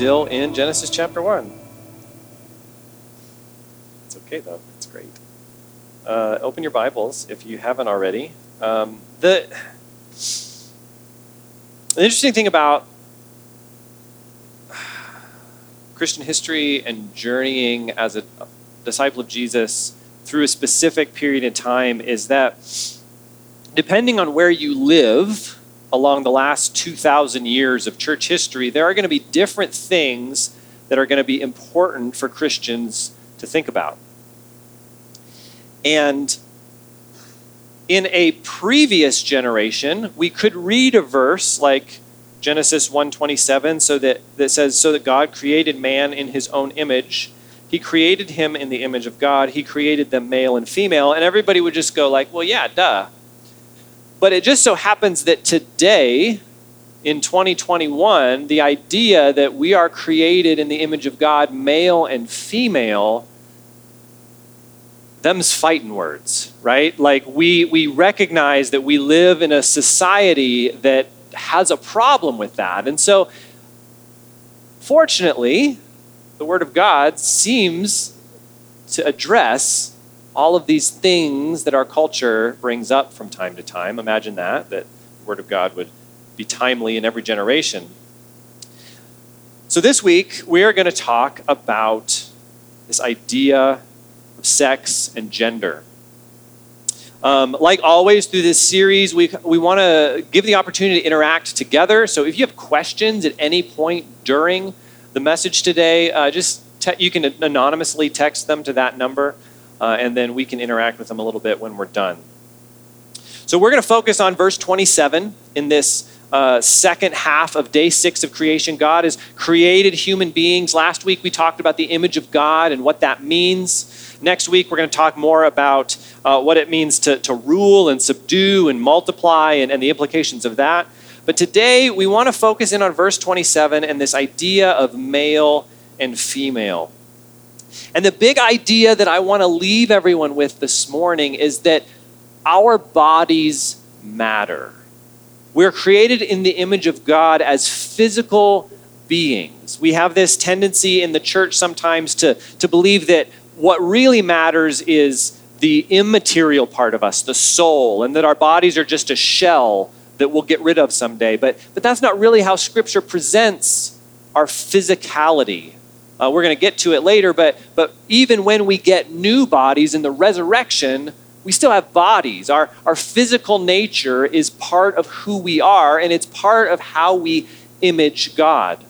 still in Genesis chapter 1. It's okay, though. It's great. Uh, open your Bibles if you haven't already. Um, the, the interesting thing about Christian history and journeying as a disciple of Jesus through a specific period in time is that depending on where you live along the last 2,000 years of church history, there are going to be different things that are going to be important for Christians to think about. And in a previous generation, we could read a verse like Genesis 1:27 so that that says so that God created man in his own image. He created him in the image of God. He created them male and female and everybody would just go like, "Well, yeah, duh." But it just so happens that today in 2021, the idea that we are created in the image of God, male and female, them's fighting words, right? Like we we recognize that we live in a society that has a problem with that. And so, fortunately, the Word of God seems to address all of these things that our culture brings up from time to time. Imagine that, that the Word of God would be timely in every generation. So, this week, we are going to talk about this idea of sex and gender. Um, like always through this series, we, we want to give the opportunity to interact together. So if you have questions at any point during the message today, uh, just te- you can anonymously text them to that number, uh, and then we can interact with them a little bit when we're done. So we're going to focus on verse 27 in this uh, second half of day six of creation. God has created human beings. Last week we talked about the image of God and what that means. Next week, we're going to talk more about uh, what it means to, to rule and subdue and multiply and, and the implications of that. But today, we want to focus in on verse 27 and this idea of male and female. And the big idea that I want to leave everyone with this morning is that our bodies matter. We're created in the image of God as physical beings. We have this tendency in the church sometimes to, to believe that what really matters is the immaterial part of us, the soul, and that our bodies are just a shell that we'll get rid of someday. But, but that's not really how Scripture presents our physicality. Uh, we're going to get to it later, but, but even when we get new bodies in the resurrection, we still have bodies. Our, our physical nature is part of who we are, and it's part of how we image God.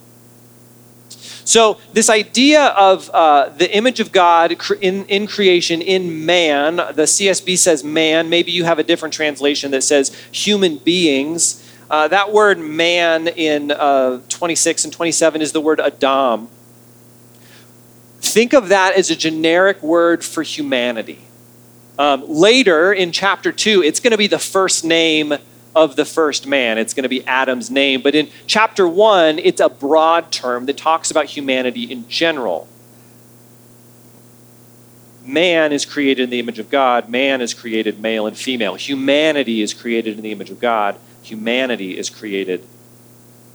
So, this idea of uh, the image of God in, in creation, in man, the CSB says man. Maybe you have a different translation that says human beings. Uh, that word man in uh, 26 and 27 is the word Adam. Think of that as a generic word for humanity. Um, later in chapter 2, it's going to be the first name of the first man. It's going to be Adam's name. But in chapter one, it's a broad term that talks about humanity in general. Man is created in the image of God. Man is created male and female. Humanity is created in the image of God. Humanity is created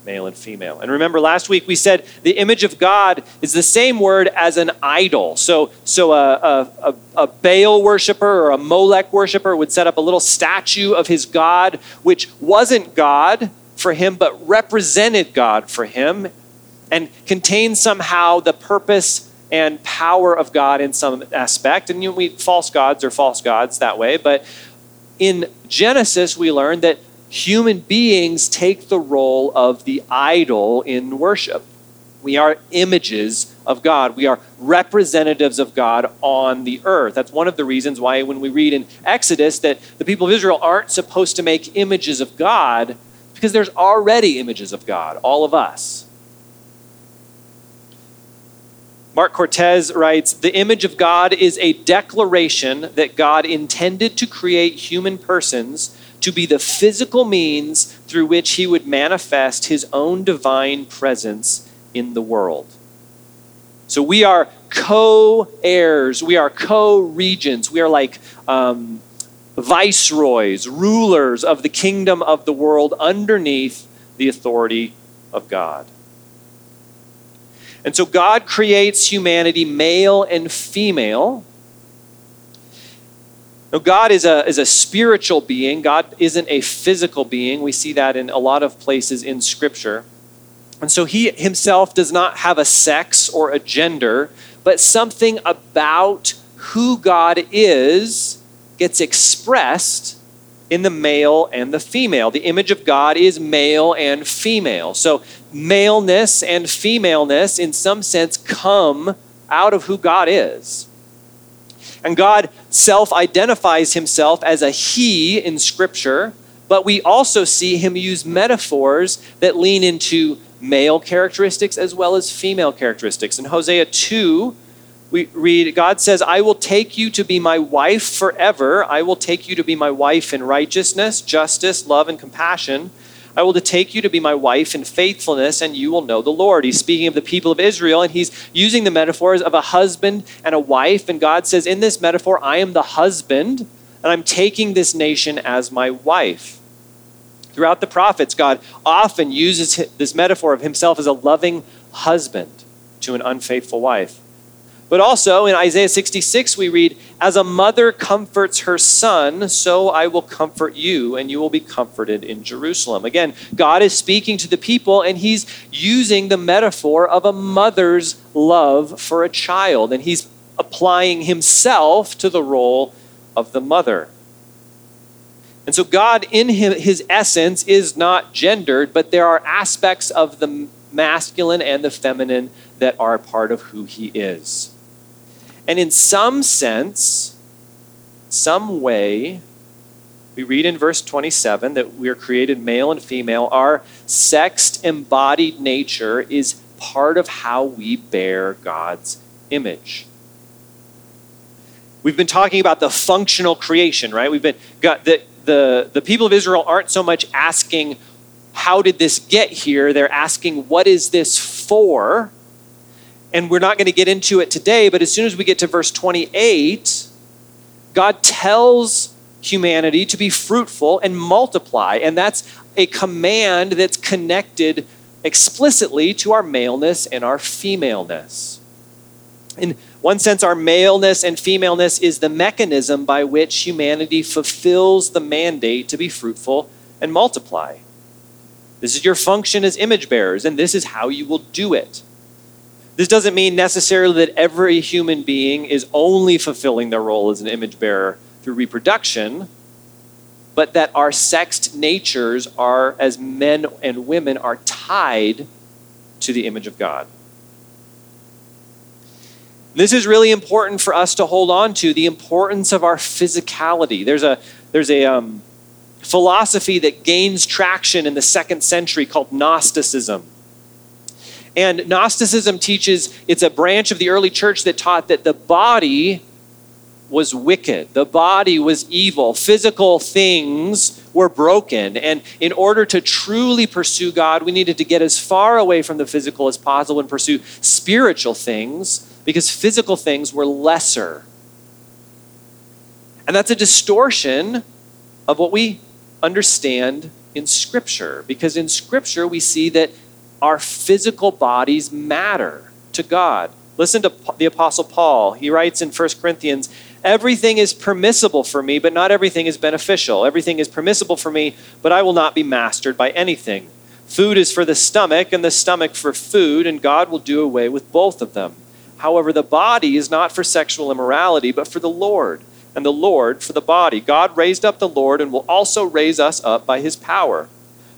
male and female. And remember, last week we said the image of God is the same word as an idol. So, so a, a, a, Baal worshiper or a Molech worshiper would set up a little statue of his God, which wasn't God for him, but represented God for him and contained somehow the purpose and power of God in some aspect. And you know, we false gods are false gods that way, but in Genesis we learned that human beings take the role of the idol in worship. We are images of God. We are representatives of God on the earth. That's one of the reasons why, when we read in Exodus that the people of Israel aren't supposed to make images of God, because there's already images of God, all of us. Marc Cortez writes The image of God is a declaration that God intended to create human persons to be the physical means through which he would manifest his own divine presence in the world. So we are co heirs, we are co regents, we are like um, viceroys, rulers of the kingdom of the world underneath the authority of God. And so God creates humanity male and female. God is a, is a spiritual being. God isn't a physical being. We see that in a lot of places in Scripture. And so he himself does not have a sex or a gender, but something about who God is gets expressed in the male and the female. The image of God is male and female. So, maleness and femaleness, in some sense, come out of who God is. And God self identifies himself as a he in Scripture, but we also see him use metaphors that lean into male characteristics as well as female characteristics. In Hosea 2, we read, God says, I will take you to be my wife forever. I will take you to be my wife in righteousness, justice, love, and compassion. I will take you to be my wife in faithfulness, and you will know the Lord. He's speaking of the people of Israel, and he's using the metaphors of a husband and a wife. And God says, In this metaphor, I am the husband, and I'm taking this nation as my wife. Throughout the prophets, God often uses this metaphor of himself as a loving husband to an unfaithful wife. But also in Isaiah 66, we read, As a mother comforts her son, so I will comfort you, and you will be comforted in Jerusalem. Again, God is speaking to the people, and he's using the metaphor of a mother's love for a child, and he's applying himself to the role of the mother. And so, God, in his essence, is not gendered, but there are aspects of the masculine and the feminine that are part of who he is. And in some sense, some way, we read in verse 27 that we are created male and female. Our sexed embodied nature is part of how we bear God's image. We've been talking about the functional creation, right? We've been got the, the, the people of Israel aren't so much asking, how did this get here? They're asking, what is this for? And we're not going to get into it today, but as soon as we get to verse 28, God tells humanity to be fruitful and multiply. And that's a command that's connected explicitly to our maleness and our femaleness. In one sense, our maleness and femaleness is the mechanism by which humanity fulfills the mandate to be fruitful and multiply. This is your function as image bearers, and this is how you will do it. This doesn't mean necessarily that every human being is only fulfilling their role as an image bearer through reproduction, but that our sexed natures are, as men and women, are tied to the image of God. This is really important for us to hold on to the importance of our physicality. There's a, there's a um, philosophy that gains traction in the second century called Gnosticism. And Gnosticism teaches it's a branch of the early church that taught that the body was wicked, the body was evil, physical things were broken. And in order to truly pursue God, we needed to get as far away from the physical as possible and pursue spiritual things because physical things were lesser. And that's a distortion of what we understand in Scripture because in Scripture we see that our physical bodies matter to God. Listen to the Apostle Paul. He writes in 1 Corinthians Everything is permissible for me, but not everything is beneficial. Everything is permissible for me, but I will not be mastered by anything. Food is for the stomach, and the stomach for food, and God will do away with both of them. However, the body is not for sexual immorality, but for the Lord, and the Lord for the body. God raised up the Lord and will also raise us up by his power.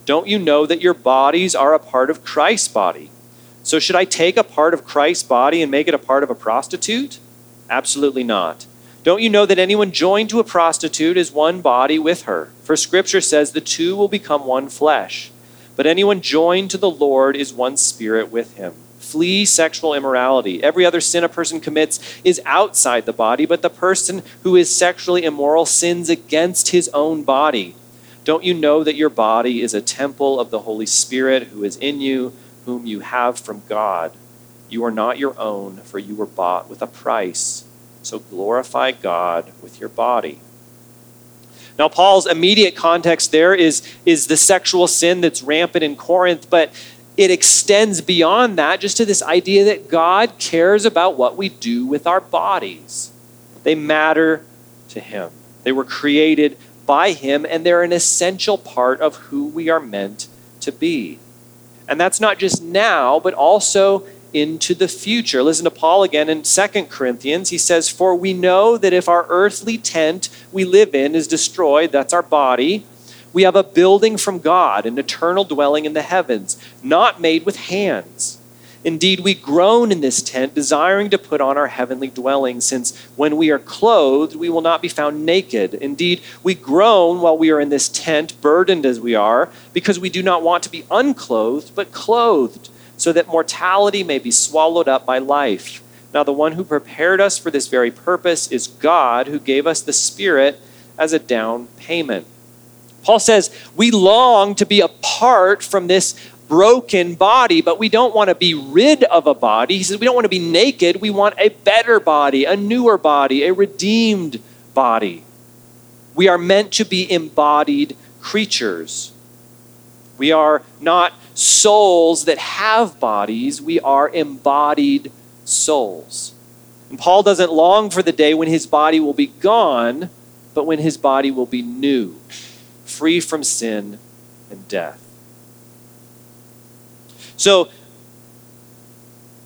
Don't you know that your bodies are a part of Christ's body? So, should I take a part of Christ's body and make it a part of a prostitute? Absolutely not. Don't you know that anyone joined to a prostitute is one body with her? For Scripture says the two will become one flesh. But anyone joined to the Lord is one spirit with him. Flee sexual immorality. Every other sin a person commits is outside the body, but the person who is sexually immoral sins against his own body. Don't you know that your body is a temple of the Holy Spirit who is in you, whom you have from God? You are not your own, for you were bought with a price. So glorify God with your body. Now, Paul's immediate context there is, is the sexual sin that's rampant in Corinth, but it extends beyond that just to this idea that God cares about what we do with our bodies. They matter to Him, they were created by Him, and they're an essential part of who we are meant to be. And that's not just now, but also into the future. Listen to Paul again in 2 Corinthians. He says, For we know that if our earthly tent we live in is destroyed, that's our body, we have a building from God, an eternal dwelling in the heavens, not made with hands. Indeed, we groan in this tent, desiring to put on our heavenly dwelling, since when we are clothed, we will not be found naked. Indeed, we groan while we are in this tent, burdened as we are, because we do not want to be unclothed, but clothed so that mortality may be swallowed up by life. Now, the one who prepared us for this very purpose is God, who gave us the Spirit as a down payment. Paul says, We long to be apart from this broken body, but we don't want to be rid of a body. He says, We don't want to be naked. We want a better body, a newer body, a redeemed body. We are meant to be embodied creatures. We are not souls that have bodies, we are embodied souls. And Paul doesn't long for the day when his body will be gone, but when his body will be new, free from sin and death. So,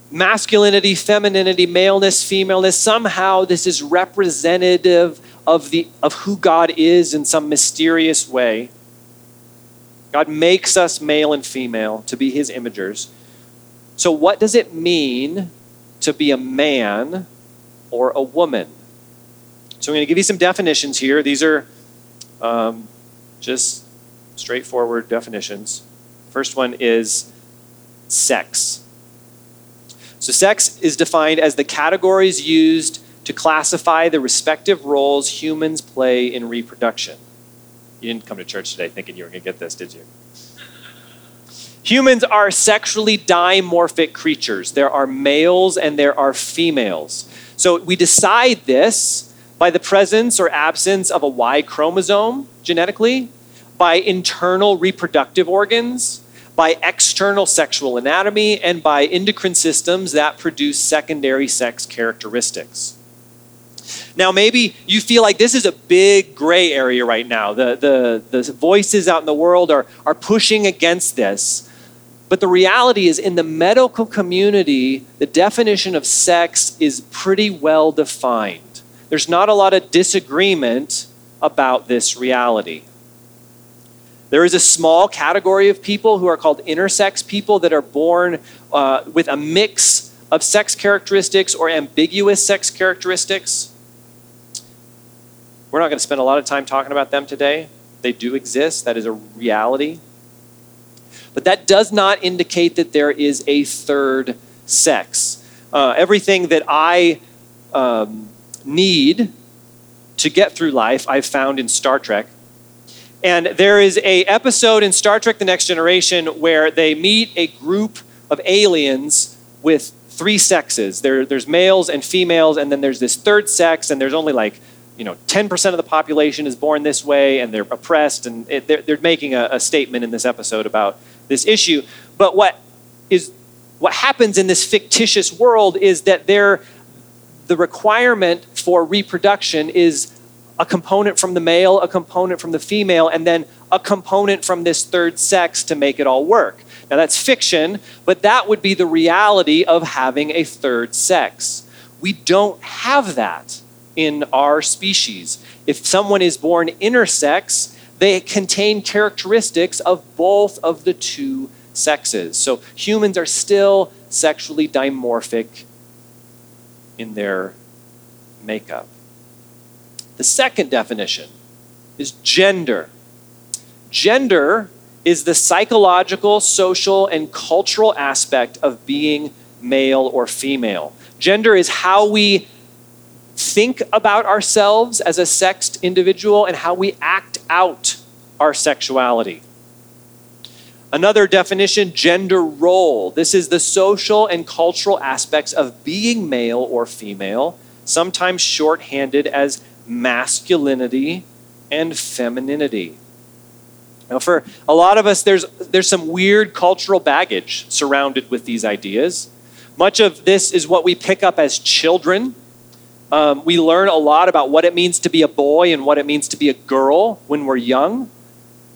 masculinity, femininity, maleness, femaleness, somehow this is representative of, the, of who God is in some mysterious way. God makes us male and female to be his imagers. So, what does it mean to be a man or a woman? So, I'm going to give you some definitions here. These are um, just straightforward definitions. First one is sex. So, sex is defined as the categories used to classify the respective roles humans play in reproduction. You didn't come to church today thinking you were going to get this, did you? Humans are sexually dimorphic creatures. There are males and there are females. So we decide this by the presence or absence of a Y chromosome genetically, by internal reproductive organs, by external sexual anatomy, and by endocrine systems that produce secondary sex characteristics. Now, maybe you feel like this is a big gray area right now. The, the, the voices out in the world are, are pushing against this. But the reality is, in the medical community, the definition of sex is pretty well defined. There's not a lot of disagreement about this reality. There is a small category of people who are called intersex people that are born uh, with a mix of sex characteristics or ambiguous sex characteristics. We're not going to spend a lot of time talking about them today. They do exist, that is a reality. But that does not indicate that there is a third sex. Uh, everything that I um, need to get through life, I've found in Star Trek. And there is a episode in Star Trek: The Next Generation where they meet a group of aliens with three sexes. There, there's males and females, and then there's this third sex, and there's only like you know, 10% of the population is born this way and they're oppressed, and it, they're, they're making a, a statement in this episode about this issue. But what is what happens in this fictitious world is that there, the requirement for reproduction is a component from the male, a component from the female, and then a component from this third sex to make it all work. Now that's fiction, but that would be the reality of having a third sex. We don't have that in our species. If someone is born intersex, they contain characteristics of both of the two sexes. So humans are still sexually dimorphic in their makeup. The second definition is gender. Gender is the psychological, social, and cultural aspect of being male or female. Gender is how we think about ourselves as a sexed individual and how we act out our sexuality. Another definition gender role. This is the social and cultural aspects of being male or female, sometimes shorthanded as masculinity and femininity. Now, for a lot of us, there's, there's some weird cultural baggage surrounded with these ideas. Much of this is what we pick up as children. Um, we learn a lot about what it means to be a boy and what it means to be a girl when we're young.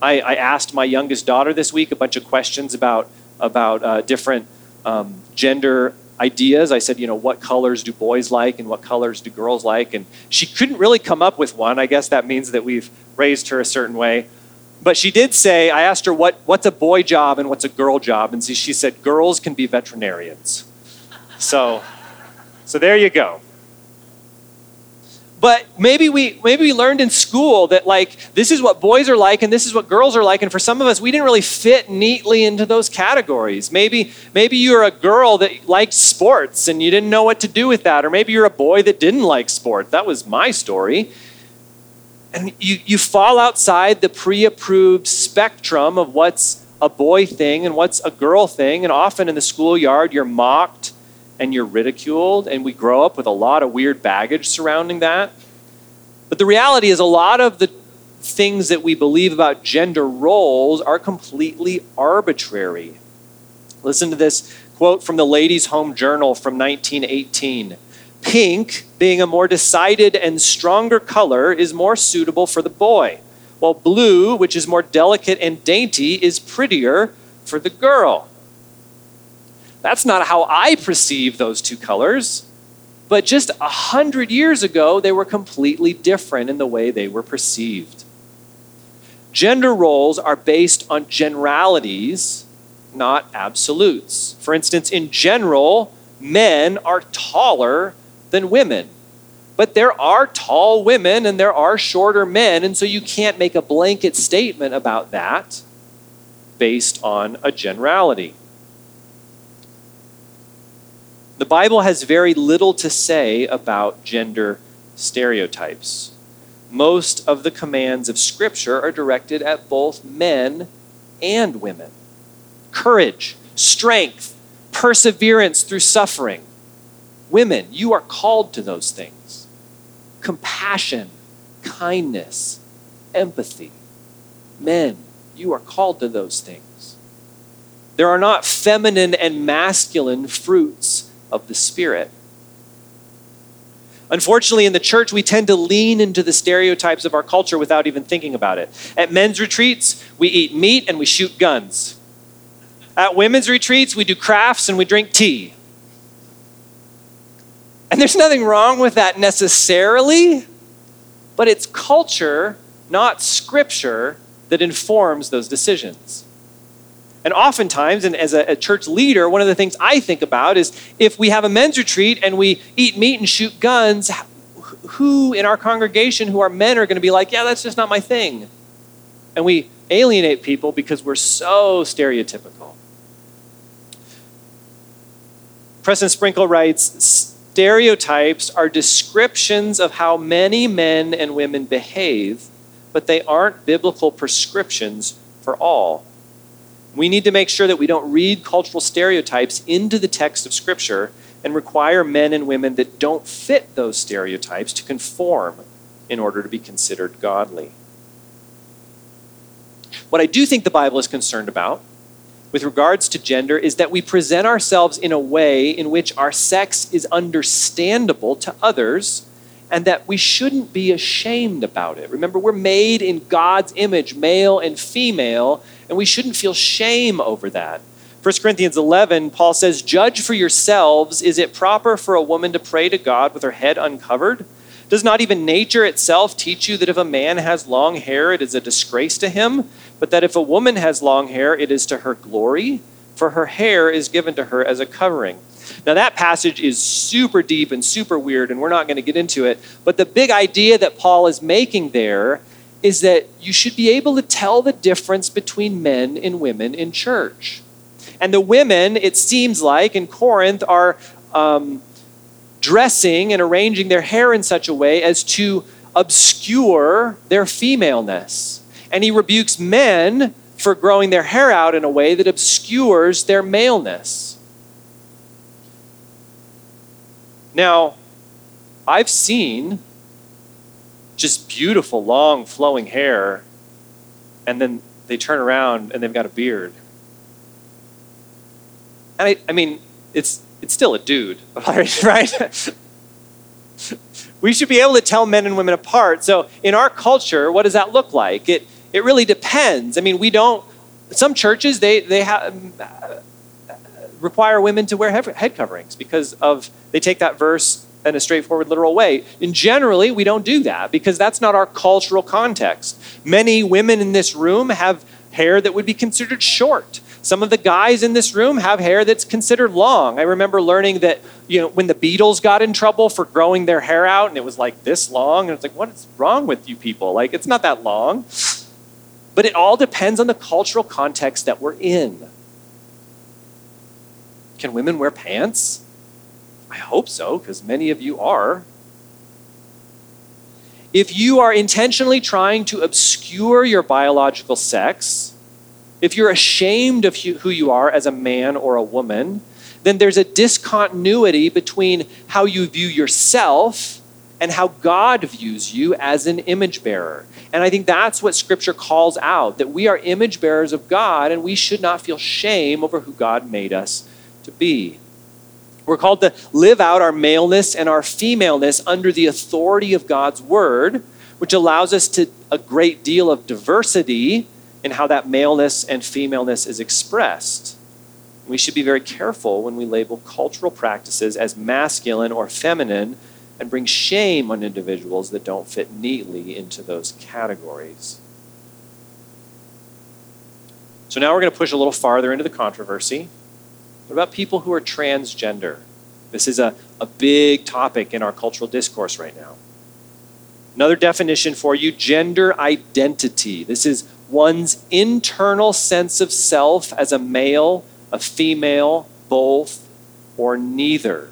I, I asked my youngest daughter this week a bunch of questions about, about uh, different um, gender ideas. I said, you know, what colors do boys like and what colors do girls like? And she couldn't really come up with one. I guess that means that we've raised her a certain way. But she did say, I asked her, what, what's a boy job and what's a girl job? And she said, girls can be veterinarians. So, so there you go. But maybe we maybe we learned in school that like this is what boys are like and this is what girls are like and for some of us we didn't really fit neatly into those categories. Maybe maybe you're a girl that liked sports and you didn't know what to do with that or maybe you're a boy that didn't like sport. That was my story. And you, you fall outside the pre-approved spectrum of what's a boy thing and what's a girl thing and often in the schoolyard you're mocked and you're ridiculed, and we grow up with a lot of weird baggage surrounding that. But the reality is, a lot of the things that we believe about gender roles are completely arbitrary. Listen to this quote from the Ladies' Home Journal from 1918. Pink, being a more decided and stronger color, is more suitable for the boy, while blue, which is more delicate and dainty, is prettier for the girl. That's not how I perceive those two colors. But just a hundred years ago, they were completely different in the way they were perceived. Gender roles are based on generalities, not absolutes. For instance, in general, men are taller than women. But there are tall women and there are shorter men, and so you can't make a blanket statement about that based on a generality. The Bible has very little to say about gender stereotypes. Most of the commands of Scripture are directed at both men and women. Courage, strength, perseverance through suffering. Women, you are called to those things. Compassion, kindness, empathy. Men, you are called to those things. There are not feminine and masculine fruits of the Spirit. Unfortunately, in the church, we tend to lean into the stereotypes of our culture without even thinking about it. At men's retreats, we eat meat and we shoot guns. At women's retreats, we do crafts and we drink tea. And there's nothing wrong with that necessarily, but it's culture, not scripture, that informs those decisions. And oftentimes, and as a, a, church leader, one of the things I think about is if we have a men's retreat and we eat meat and shoot guns, who in our congregation who are men are going to be like, yeah, that's just not my thing? And we alienate people because we're so stereotypical. Preston Sprinkle writes stereotypes are descriptions of how many men and women behave, but they aren't biblical prescriptions for all. We need to make sure that we don't read cultural stereotypes into the text of Scripture and require men and women that don't fit those stereotypes to conform in order to be considered godly. What I do think the Bible is concerned about with regards to gender is that we present ourselves in a way in which our sex is understandable to others and that we shouldn't be ashamed about it. Remember, we're made in God's image, male and female, and we shouldn't feel shame over that. 1 Corinthians 11, Paul says, Judge for yourselves, is it proper for a woman to pray to God with her head uncovered? Does not even nature itself teach you that if a man has long hair, it is a disgrace to him, but that if a woman has long hair, it is to her glory? For her hair is given to her as a covering. Now, that passage is super deep and super weird, and we're not going to get into it. But the big idea that Paul is making there is that you should be able to tell the difference between men and women in church. And the women, it seems like, in Corinth are um, dressing and arranging their hair in such a way as to obscure their femaleness. And he rebukes men for growing their hair out in a way that obscures their maleness. Now, I've seen just beautiful, long, flowing hair, and then they turn around and they've got a beard. And I, I mean, it's, it's still a dude, right? we should be able to tell men and women apart. So, in our culture, what does that look like? It, it really depends. I mean, we don't, some churches, they, they have, uh, require women to wear head coverings because of, they take that verse in a straightforward, literal way. And generally, we don't do that because that's not our cultural context. Many women in this room have hair that would be considered short. Some of the guys in this room have hair that's considered long. I remember learning that, you know, when the Beatles got in trouble for growing their hair out and it was like this long, and it's like, what is wrong with you people? Like, it's not that long. But it all depends on the cultural context that we're in. Can women wear pants? I hope so, because many of you are. If you are intentionally trying to obscure your biological sex, if you're ashamed of who you are as a man or a woman, then there's a discontinuity between how you view yourself and how God views you as an image bearer. And I think that's what Scripture calls out that we are image bearers of God and we should not feel shame over who God made us to be. We're called to live out our maleness and our femaleness under the authority of God's word, which allows us to a great deal of diversity in how that maleness and femaleness is expressed. We should be very careful when we label cultural practices as masculine or feminine and bring shame on individuals that don't fit neatly into those categories. So now we're going to push a little farther into the controversy. What about people who are transgender? This is a, a big topic in our cultural discourse right now. Another definition for you gender identity. This is one's internal sense of self as a male, a female, both, or neither.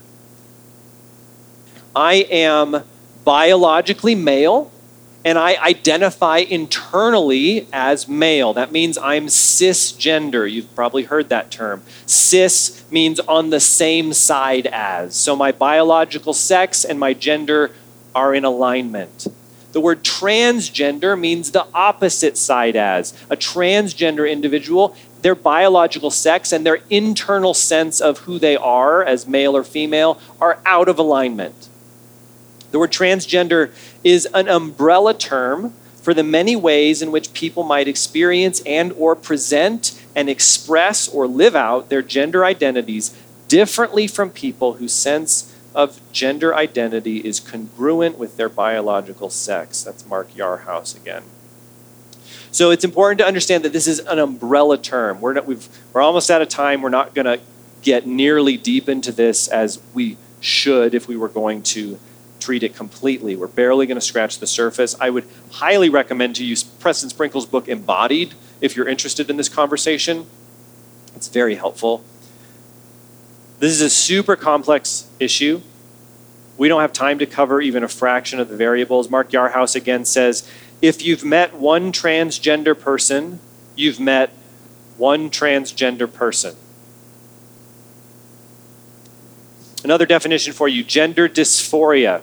I am biologically male and I identify internally as male. That means I'm cisgender. You've probably heard that term. Cis means on the same side as. So my biological sex and my gender are in alignment. The word transgender means the opposite side as. A transgender individual, their biological sex and their internal sense of who they are as male or female are out of alignment. The word transgender is an umbrella term for the many ways in which people might experience and or present and express or live out their gender identities differently from people whose sense of gender identity is congruent with their biological sex. That's Mark Yarhouse again. So it's important to understand that this is an umbrella term. We're, not, we've, we're almost out of time. We're not going to get nearly deep into this as we should if we were going to treat it completely. We're barely going to scratch the surface. I would highly recommend to use Preston Sprinkle's book Embodied if you're interested in this conversation. It's very helpful. This is a super complex issue. We don't have time to cover even a fraction of the variables. Mark Yarhouse again says if you've met one transgender person, you've met one transgender person. Another definition for you gender dysphoria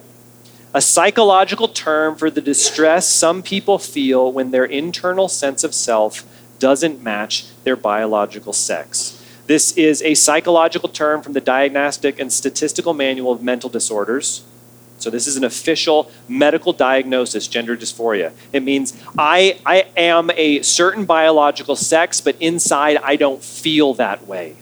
a psychological term for the distress some people feel when their internal sense of self doesn't match their biological sex. This is a psychological term from the Diagnostic and Statistical Manual of Mental Disorders. So, this is an official medical diagnosis, gender dysphoria. It means I, I am a certain biological sex, but inside I don't feel that way.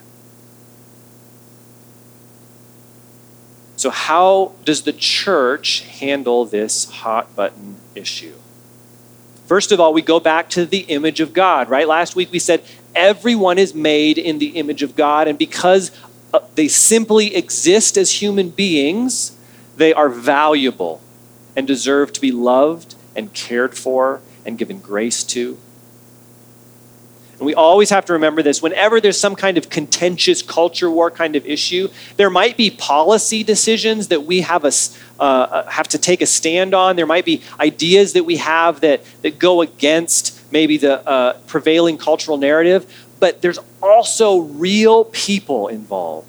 So, how does the church handle this hot button issue? First of all, we go back to the image of God, right? Last week we said everyone is made in the image of God, and because uh, they simply exist as human beings, they are valuable and deserve to be loved and cared for and given grace to. And we always have to remember this whenever there's some kind of contentious culture war kind of issue, there might be policy decisions that we have, a, uh, uh, have to take a stand on. There might be ideas that we have that, that go against maybe the uh, prevailing cultural narrative, but there's also real people involved.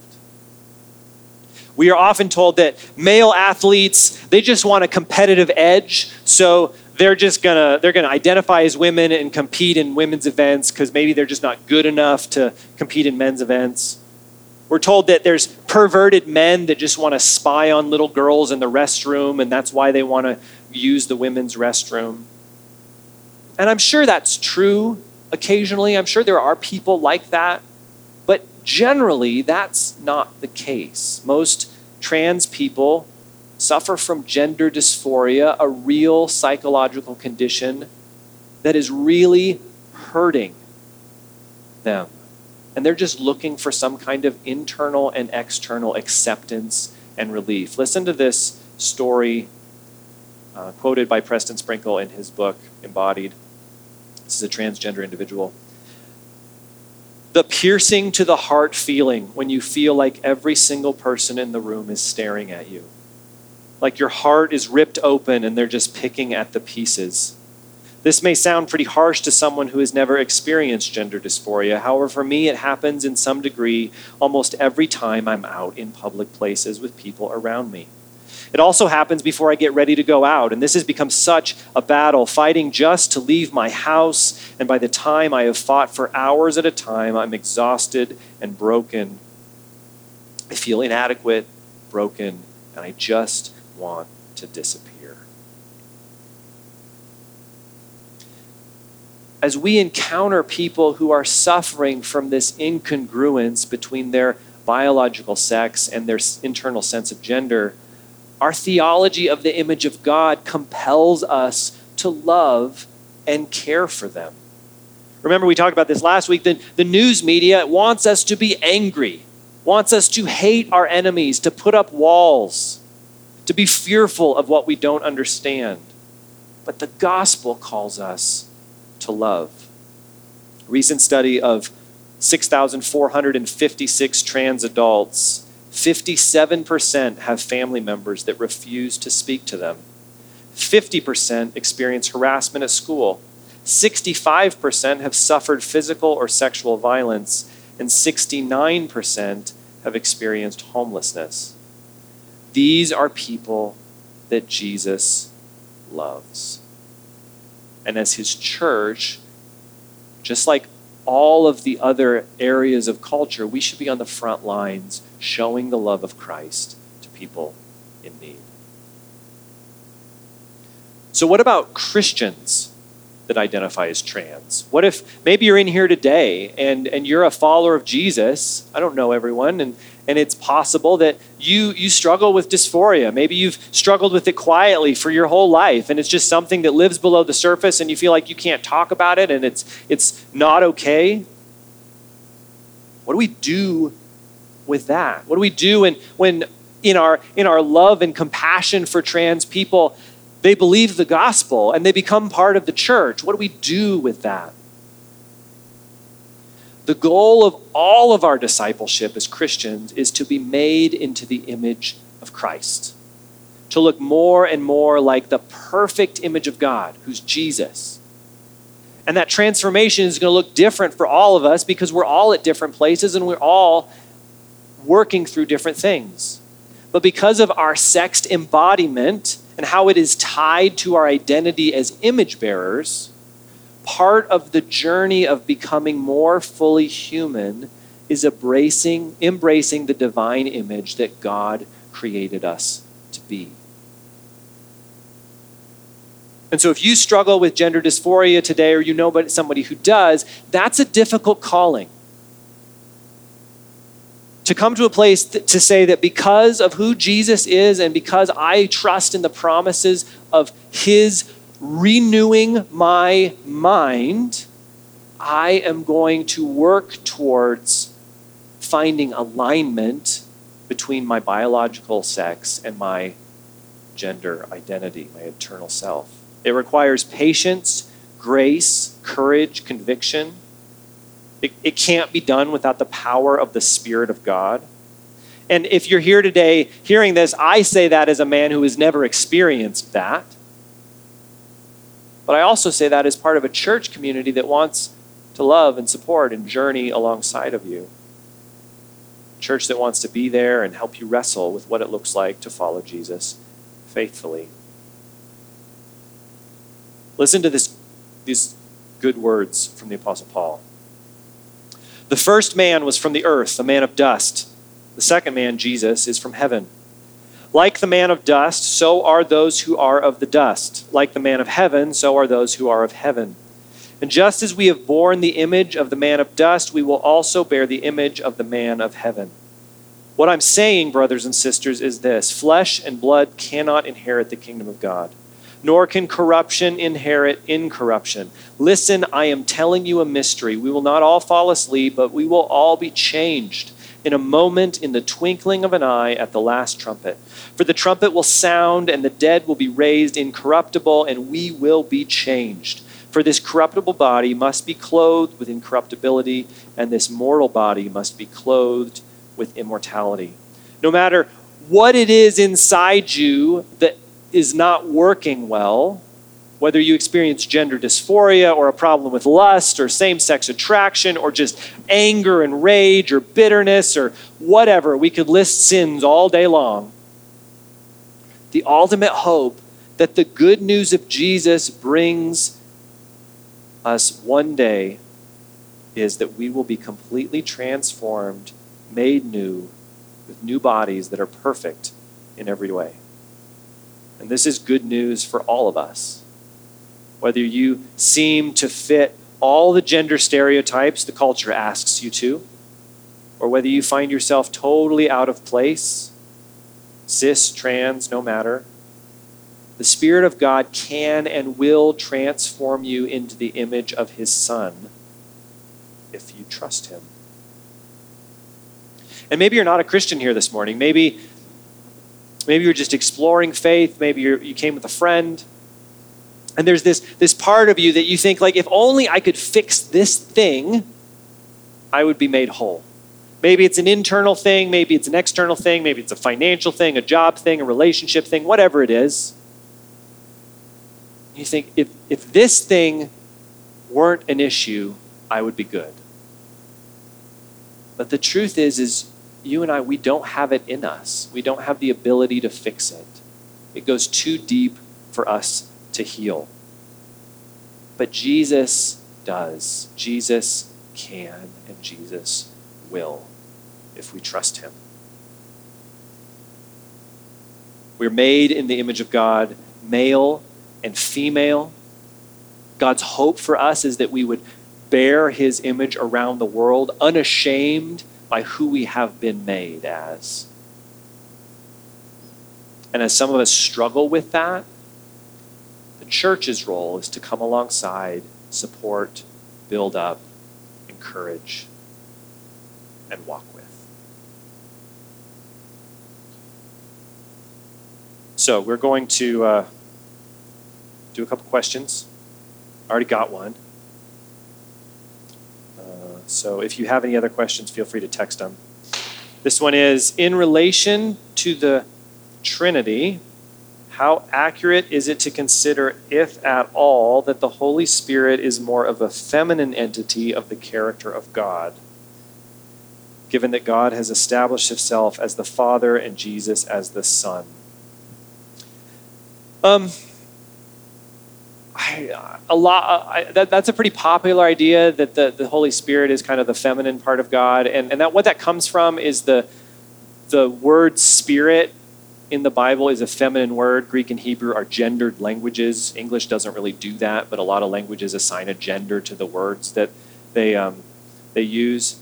We are often told that male athletes, they just want a competitive edge, so they're just gonna they're gonna identify as women and compete in women's events because maybe they're just not good enough to compete in men's events. We're told that there's perverted men that just want to spy on little girls in the restroom, and that's why they want to use the women's restroom. And I'm sure that's true occasionally. I'm sure there are people like that. But generally, that's not the case. Most trans people suffer from gender dysphoria, a real psychological condition that is really hurting them. And they're just looking for some kind of internal and external acceptance and relief. Listen to this story uh, quoted by Preston Sprinkle in his book, Embodied. This is a transgender individual. The piercing to the heart feeling when you feel like every single person in the room is staring at you like your heart is ripped open and they're just picking at the pieces. This may sound pretty harsh to someone who has never experienced gender dysphoria. However, for me, it happens in some degree almost every time I'm out in public places with people around me. It also happens before I get ready to go out, and this has become such a battle, fighting just to leave my house. And by the time I have fought for hours at a time, I'm exhausted and broken. I feel inadequate, broken, and I just want to disappear. As we encounter people who are suffering from this incongruence between their biological sex and their internal sense of gender, our theology of the image of God compels us to love and care for them. Remember, we talked about this last week. The, the news media wants us to be angry, wants us to hate our enemies, to put up walls to be fearful of what we don't understand. But the gospel calls us to love. A recent study of 6,456 trans adults, 57% have family members that refuse to speak to them. 50% experience harassment at school. 65% have suffered physical or sexual violence, and 69% have experienced homelessness. These are people that Jesus loves. And as his church, just like all of the other areas of culture, we should be on the front lines showing the love of Christ to people in need. So, what about Christians that identify as trans? What if maybe you're in here today and, and you're a follower of Jesus? I don't know everyone, and, and it's possible that you you struggle with dysphoria. Maybe you've struggled with it quietly for your whole life and it's just something that lives below the surface and you feel like you can't talk about it and it's it's not okay. What do we do with that? What do we do when when in our in our love and compassion for trans people they believe the gospel and they become part of the church? What do we do with that the goal of all of our discipleship as Christians is to be made into the image of Christ, to look more and more like the perfect image of God, who's Jesus. And that transformation is going to look different for all of us because we're all at different places and we're all working through different things. But because of our sexed embodiment and how it is tied to our identity as image bearers, part of the journey of becoming more fully human is embracing, embracing the divine image that God created us to be. And so, if you struggle with gender dysphoria today, or you know but somebody who does, that's a difficult calling. To come to a place th- to say that because of who Jesus is and because I trust in the promises of his renewing my mind, I am going to work towards finding alignment between my biological sex and my gender identity, my eternal self. It requires patience, grace, courage, conviction. It, it can't be done without the power of the Spirit of God. And if you're here today hearing this, I say that as a man who has never experienced that. But I also say that as part of a church community that wants to love and support and journey alongside of you. A church that wants to be there and help you wrestle with what it looks like to follow Jesus faithfully. Listen to this, these good words from the Apostle Paul. The first man was from the earth, a man of dust. The second man, Jesus, is from heaven. Like the man of dust, so are those who are of the dust. Like the man of heaven, so are those who are of heaven. And just as we have borne the image of the man of dust, we will also bear the image of the man of heaven. What I'm saying, brothers and sisters, is this flesh and blood cannot inherit the kingdom of God, nor can corruption inherit incorruption. Listen, I am telling you a mystery. We will not all fall asleep, but we will all be changed in a moment, in the twinkling of an eye, at the last trumpet. For the trumpet will sound, and the dead will be raised incorruptible, and we will be changed. For this corruptible body must be clothed with incorruptibility, and this mortal body must be clothed with immortality. No matter what it is inside you that is not working well, whether you experience gender dysphoria or a problem with lust or same sex attraction or just anger and rage or bitterness or whatever, we could list sins all day long. The ultimate hope that the good news of Jesus brings us one day is that we will be completely transformed, made new, with new bodies that are perfect in every way. And this is good news for all of us. Whether you seem to fit all the gender stereotypes the culture asks you to, or whether you find yourself totally out of place, cis, trans, no matter the Spirit of God can and will transform you into the image of His Son if you trust Him. And maybe you're not a Christian here this morning. Maybe, maybe you're just exploring faith. Maybe you came with a friend. And there's this, this part of you that you think, like, if only I could fix this thing, I would be made whole. Maybe it's an internal thing, maybe it's an external thing, maybe it's a financial thing, a job thing, a relationship thing, whatever it is. You think, if, if this thing weren't an issue, I would be good. But the truth is, is you and I, we don't have it in us. We don't have the ability to fix it. It goes too deep for us to heal. But Jesus does. Jesus can, and Jesus will if we trust him. We're made in the image of God, male and female. God's hope for us is that we would bear his image around the world, unashamed by who we have been made as. And as some of us struggle with that, church's role is to come alongside, support, build up, encourage, and walk with. So we're going to. Uh, do a couple questions. I already got one. Uh, so if you have any other questions, feel free to text them. This one is In relation to the Trinity, how accurate is it to consider, if at all, that the Holy Spirit is more of a feminine entity of the character of God, given that God has established himself as the Father and Jesus as the Son? Um, I, a lot. I, that, that's a pretty popular idea that the, the Holy Spirit is kind of the feminine part of God, and and that what that comes from is the the word spirit in the Bible is a feminine word. Greek and Hebrew are gendered languages. English doesn't really do that, but a lot of languages assign a gender to the words that they um, they use.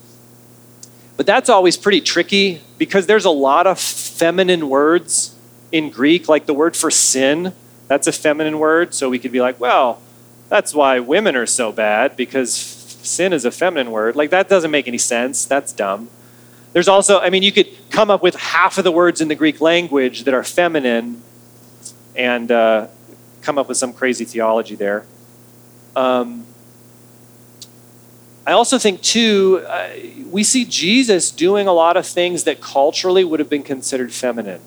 But that's always pretty tricky because there's a lot of feminine words in Greek, like the word for sin that's a feminine word, so we could be like, well, that's why women are so bad because sin is a feminine word. Like, that doesn't make any sense. That's dumb. There's also, I mean, you could come up with half of the words in the Greek language that are feminine and uh, come up with some crazy theology there. Um, I also think, too, uh, we see Jesus doing a lot of things that culturally would have been considered feminine.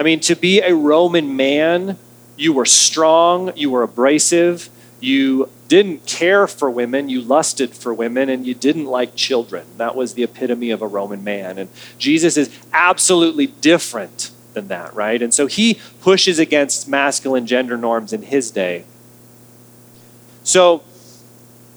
I mean, to be a Roman man you were strong, you were abrasive, you didn't care for women, you lusted for women, and you didn't like children. That was the epitome of a Roman man. And Jesus is absolutely different than that, right? And so he pushes against masculine gender norms in his day. So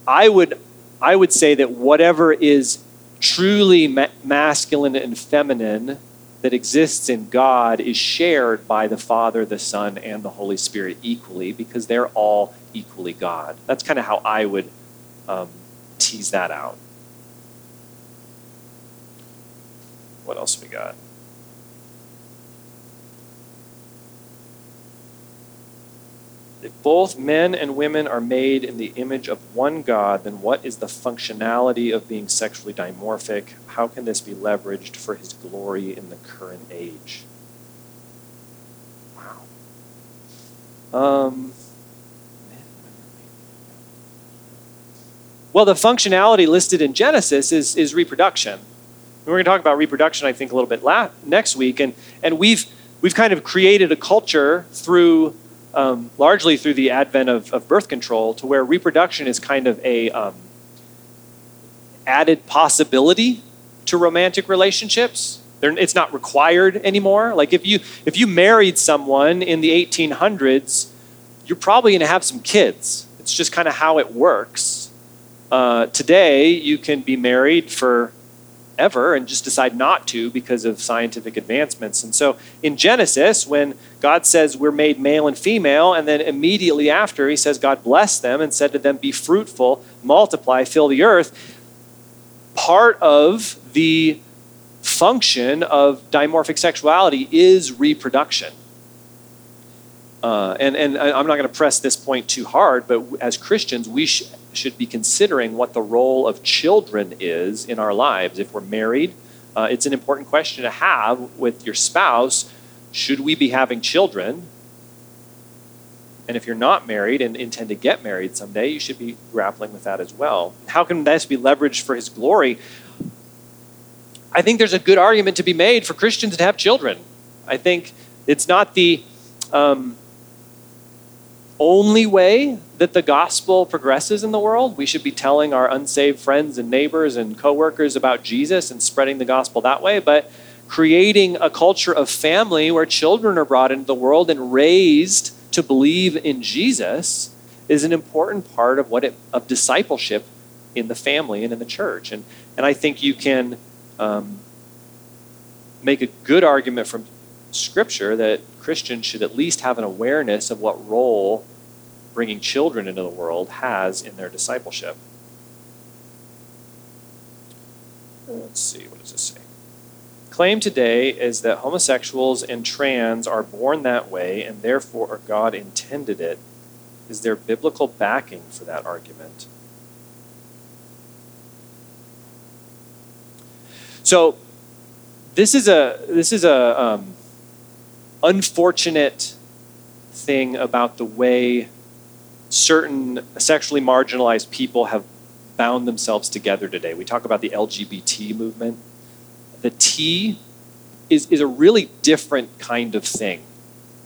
I would, I would say that whatever is truly ma- masculine and feminine that exists in God is shared by the Father, the Son, and the Holy Spirit equally because they're all equally God. That's kind of how I would um, tease that out. What else we got? If both men and women are made in the image of one God, then what is the functionality of being sexually dimorphic? How can this be leveraged for his glory in the current age? Wow. Um, well, the functionality listed in Genesis is, is reproduction. We're going to talk about reproduction, I think, a little bit la- next week, and, and we've, we've kind of created a culture through um, largely through the advent of, of, birth control to where reproduction is kind of a um, added possibility to romantic relationships. They're, it's not required anymore. Like if you if you married someone in the 1800s, you're probably going to have some kids. It's just kind of how it works. Uh, today, you can be married for ever and just decide not to because of scientific advancements. And so in Genesis, when God says we're made male and female, and then immediately after he says God blessed them and said to them, Be fruitful, multiply, fill the earth, part of the function of dimorphic sexuality is reproduction. Uh, and, and I'm not going to press this point too hard, but as Christians, we sh- should be considering what the role of children is in our lives. If we're married, uh, it's an important question to have with your spouse. Should we be having children? And if you're not married and intend to get married someday, you should be grappling with that as well. How can this be leveraged for His glory? I think there's a good argument to be made for Christians to have children. I think it's not the um, only way that the gospel progresses in the world. We should be telling our unsaved friends and neighbors and coworkers about Jesus and spreading the gospel that way, but creating a culture of family where children are brought into the world and raised to believe in Jesus is an important part of what it, of discipleship in the family and in the church. And and I think you can um, make a good argument from Scripture that Christians should at least have an awareness of what role bringing children into the world has in their discipleship. Let's see, what does this say? Claim today is that homosexuals and trans are born that way and therefore God intended it. Is there biblical backing for that argument? So, this is a this is a um, unfortunate thing about the way certain sexually marginalized people have bound themselves together today. We talk about the LGBT movement. The T is, is a really different kind of thing.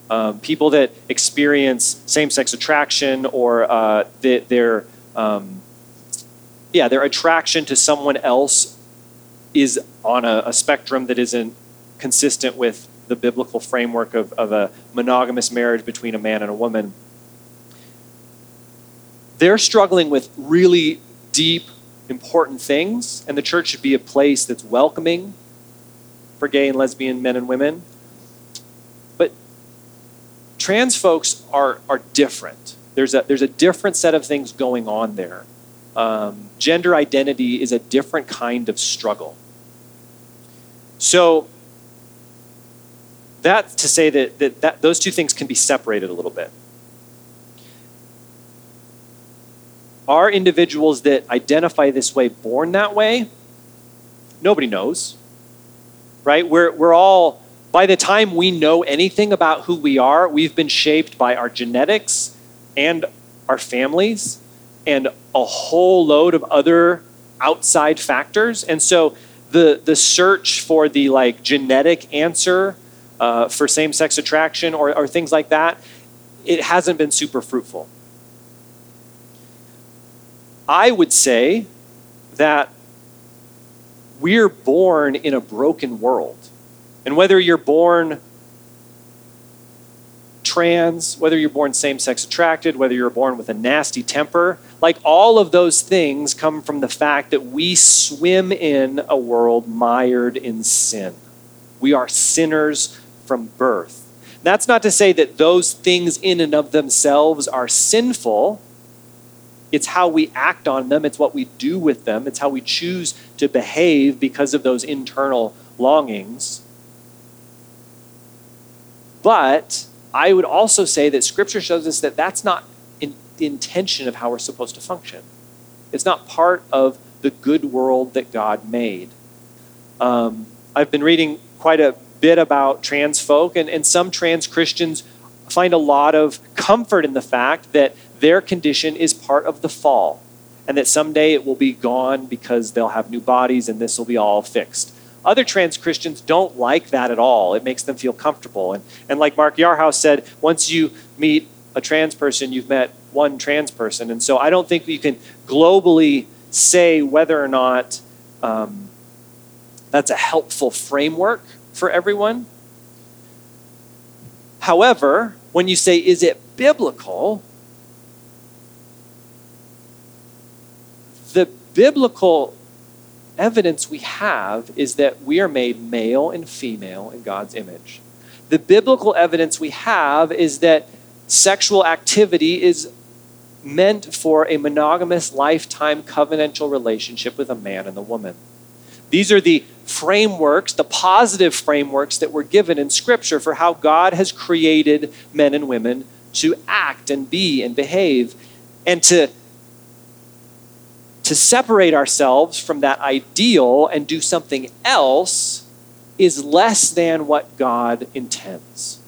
Um, people that experience same-sex attraction or uh, the, their um, yeah their attraction to someone else is on a, a spectrum that isn't consistent with the biblical framework of, of a monogamous marriage between a man and a woman, they're struggling with really deep, important things, and the church should be a place that's welcoming for gay and lesbian men and women. But trans folks are, are different. There's a, there's a different set of things going on there. Um, gender identity is a different kind of struggle. So that to say that, that, that those two things can be separated a little bit. Are individuals that identify this way born that way? Nobody knows. Right? We're, we're all, by the time we know anything about who we are, we've been shaped by our genetics and our families and a whole load of other outside factors. And so the, the search for the like genetic answer uh, for same sex attraction or, or things like that, it hasn't been super fruitful. I would say that we're born in a broken world. And whether you're born trans, whether you're born same sex attracted, whether you're born with a nasty temper, like all of those things come from the fact that we swim in a world mired in sin. We are sinners from birth. That's not to say that those things in and of themselves are sinful. It's how we act on them, it's what we do with them, it's how we choose to behave because of those internal longings. But I would also say that Scripture shows us that that's not in the intention of how we're supposed to function. It's not part of the good world that God made. Um, I've been reading quite a bit about trans folk, and, and some trans Christians find a lot of comfort in the fact that their condition is part of the fall, and that someday it will be gone because they'll have new bodies and this will be all fixed. Other trans Christians don't like that at all. It makes them feel comfortable. And, and like Mark Yarhouse said, once you meet a trans person, you've met one trans person. And so I don't think you can globally say whether or not um, that's a helpful framework for everyone. However, when you say, is it biblical? The biblical evidence we have is that we are made male and female in God's image. The biblical evidence we have is that sexual activity is meant for a monogamous lifetime covenantal relationship with a man and a woman. These are the frameworks, the positive frameworks that were given in Scripture for how God has created men and women to act and be and behave and to to separate ourselves from that ideal and do something else is less than what God intends.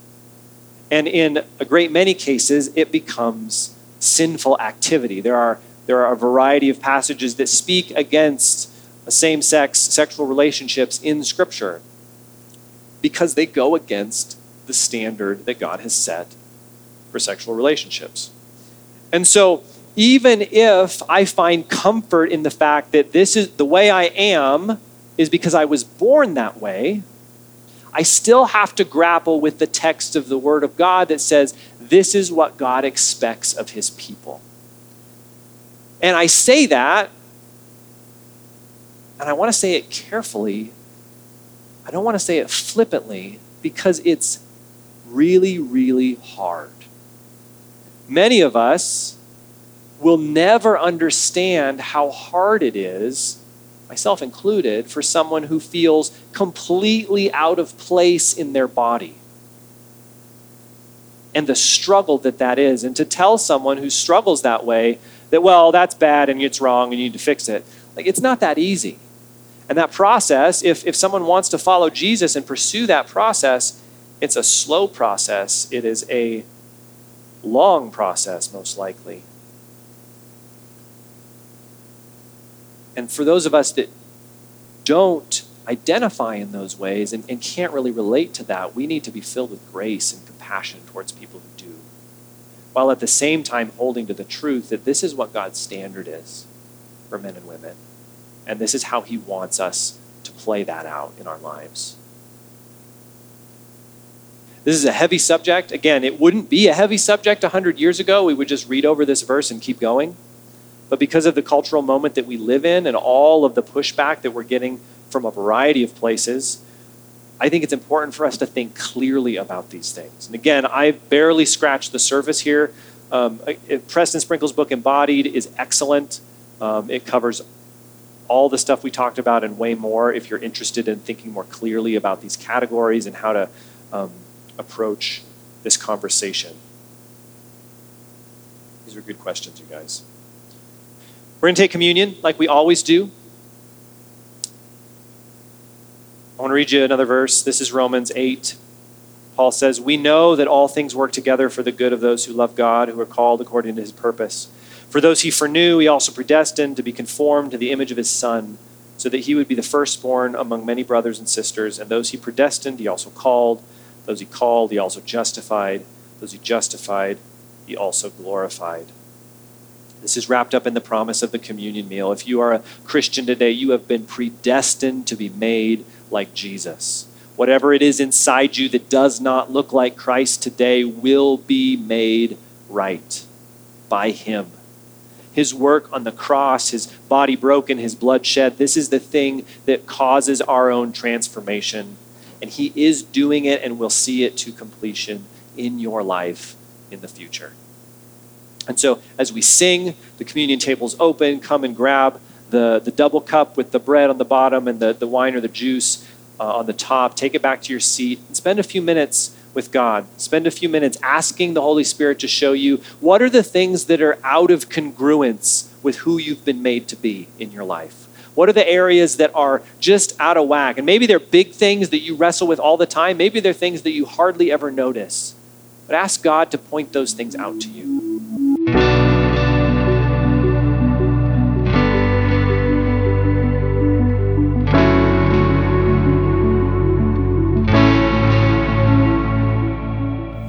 And in a great many cases, it becomes sinful activity. There are, there are a variety of passages that speak against same sex sexual relationships in Scripture because they go against the standard that God has set for sexual relationships. And so, even if I find comfort in the fact that this is the way I am is because I was born that way, I still have to grapple with the text of the Word of God that says, this is what God expects of His people. And I say that, and I want to say it carefully. I don't want to say it flippantly because it's really, really hard. Many of us will never understand how hard it is, myself included, for someone who feels completely out of place in their body. And the struggle that that is. And to tell someone who struggles that way that, well, that's bad and it's wrong and you need to fix it, like, it's not that easy. And that process, if, if someone wants to follow Jesus and pursue that process, it's a slow process. It is a long process, most likely. And for those of us that don't identify in those ways and, and can't really relate to that, we need to be filled with grace and compassion towards people who do. While at the same time holding to the truth that this is what God's standard is for men and women. And this is how He wants us to play that out in our lives. This is a heavy subject. Again, it wouldn't be a heavy subject 100 years ago. We would just read over this verse and keep going. But because of the cultural moment that we live in and all of the pushback that we're getting from a variety of places, I think it's important for us to think clearly about these things. And again, I barely scratched the surface here. Um, Preston Sprinkle's book, Embodied, is excellent. Um, it covers all the stuff we talked about and way more if you're interested in thinking more clearly about these categories and how to um, approach this conversation. These are good questions, you guys. We're going to take communion like we always do. I want to read you another verse. This is Romans 8. Paul says, We know that all things work together for the good of those who love God, who are called according to his purpose. For those he foreknew, he also predestined to be conformed to the image of his Son, so that he would be the firstborn among many brothers and sisters. And those he predestined, he also called. Those he called, he also justified. Those he justified, he also glorified. This is wrapped up in the promise of the communion meal. If you are a Christian today, you have been predestined to be made like Jesus. Whatever it is inside you that does not look like Christ today will be made right by Him. His work on the cross, His body broken, His blood shed, this is the thing that causes our own transformation. And He is doing it and will see it to completion in your life in the future. And so, as we sing, the communion table's open. Come and grab the, the double cup with the bread on the bottom and the, the wine or the juice uh, on the top. Take it back to your seat and spend a few minutes with God. Spend a few minutes asking the Holy Spirit to show you what are the things that are out of congruence with who you've been made to be in your life. What are the areas that are just out of whack? And maybe they're big things that you wrestle with all the time. Maybe they're things that you hardly ever notice. But ask God to point those things out to you.